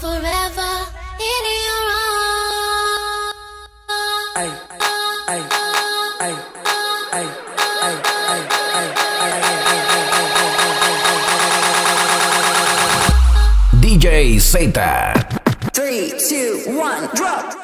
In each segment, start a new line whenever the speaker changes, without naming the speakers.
forever in your arms.
Ay, ay, ay, ay, ay, ay,
DJ Z.
Three, two, one, drop.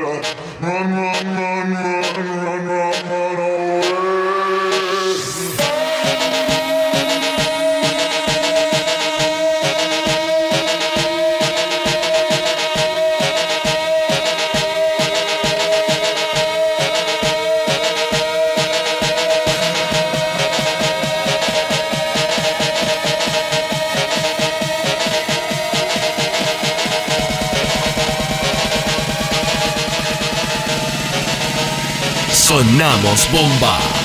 Run, run, run, run,
Sonamos bomba.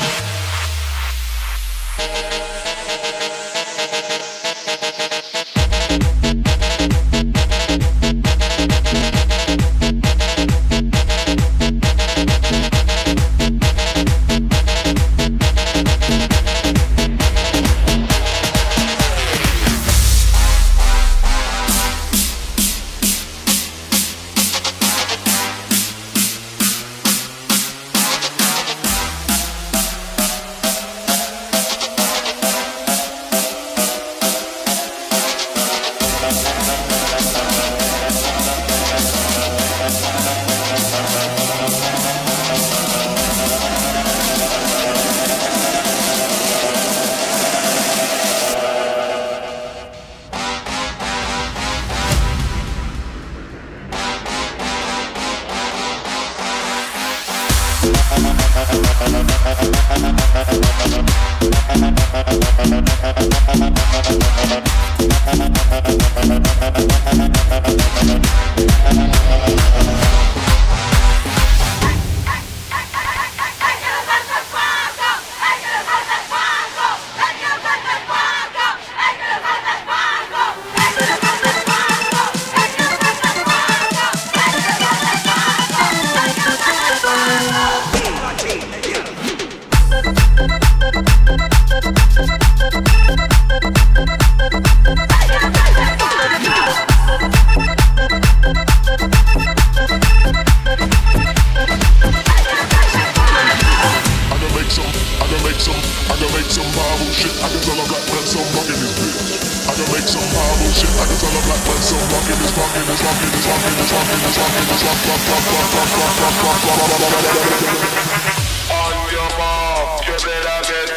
On your mark, you better get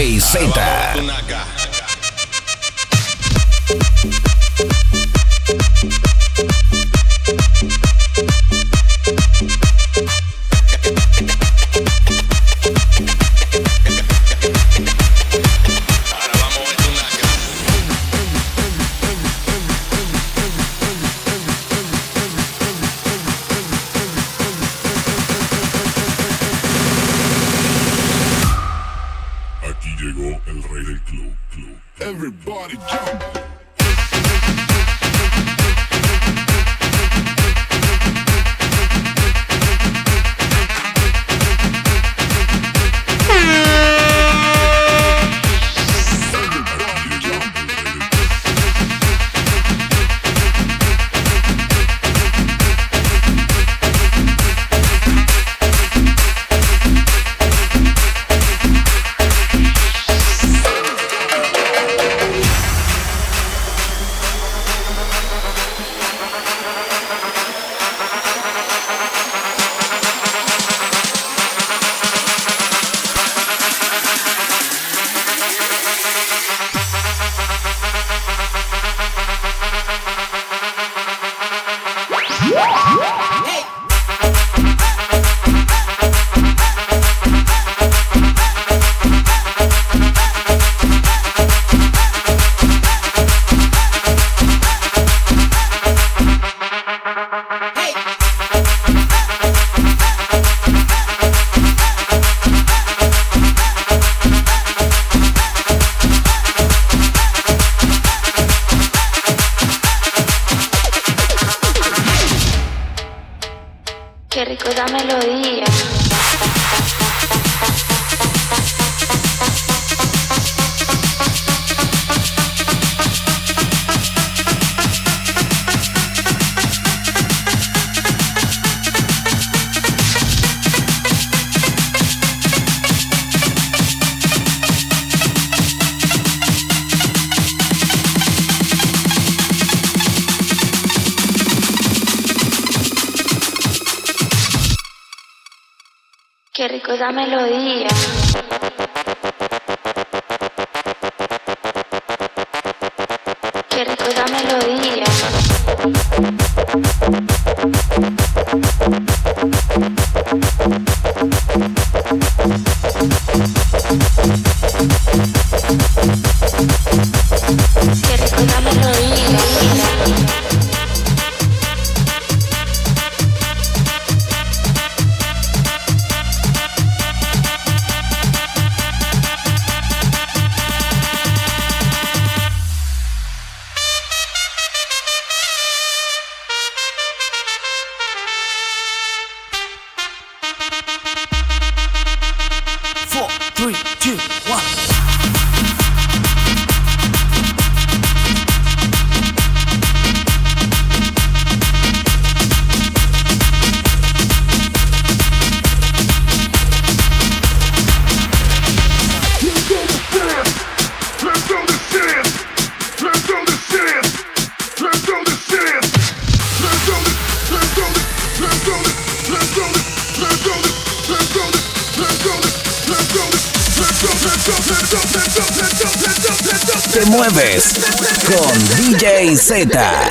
DJ
Seita. party. Esa melodía.
Qué rico esa melodía.
Mueves con DJ Z.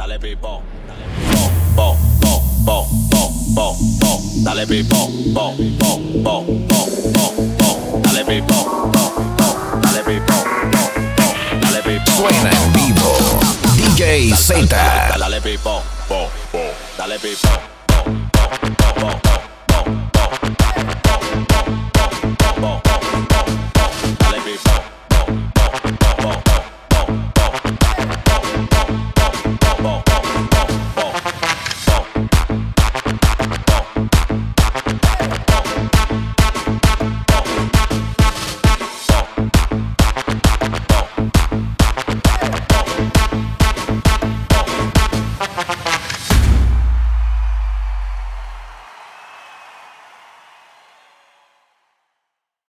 Dale pipo, bo, bo, bo, bo, bo, bo, bo, dale pipo, bo, bo, bo, bo, bo, bo, dale pipo, bo, bo, dale pipo, bo, bo, dale pipo.
Suena en vivo. DJ Z.
Dale pipo, bo, bo, dale pipo, bo, bo,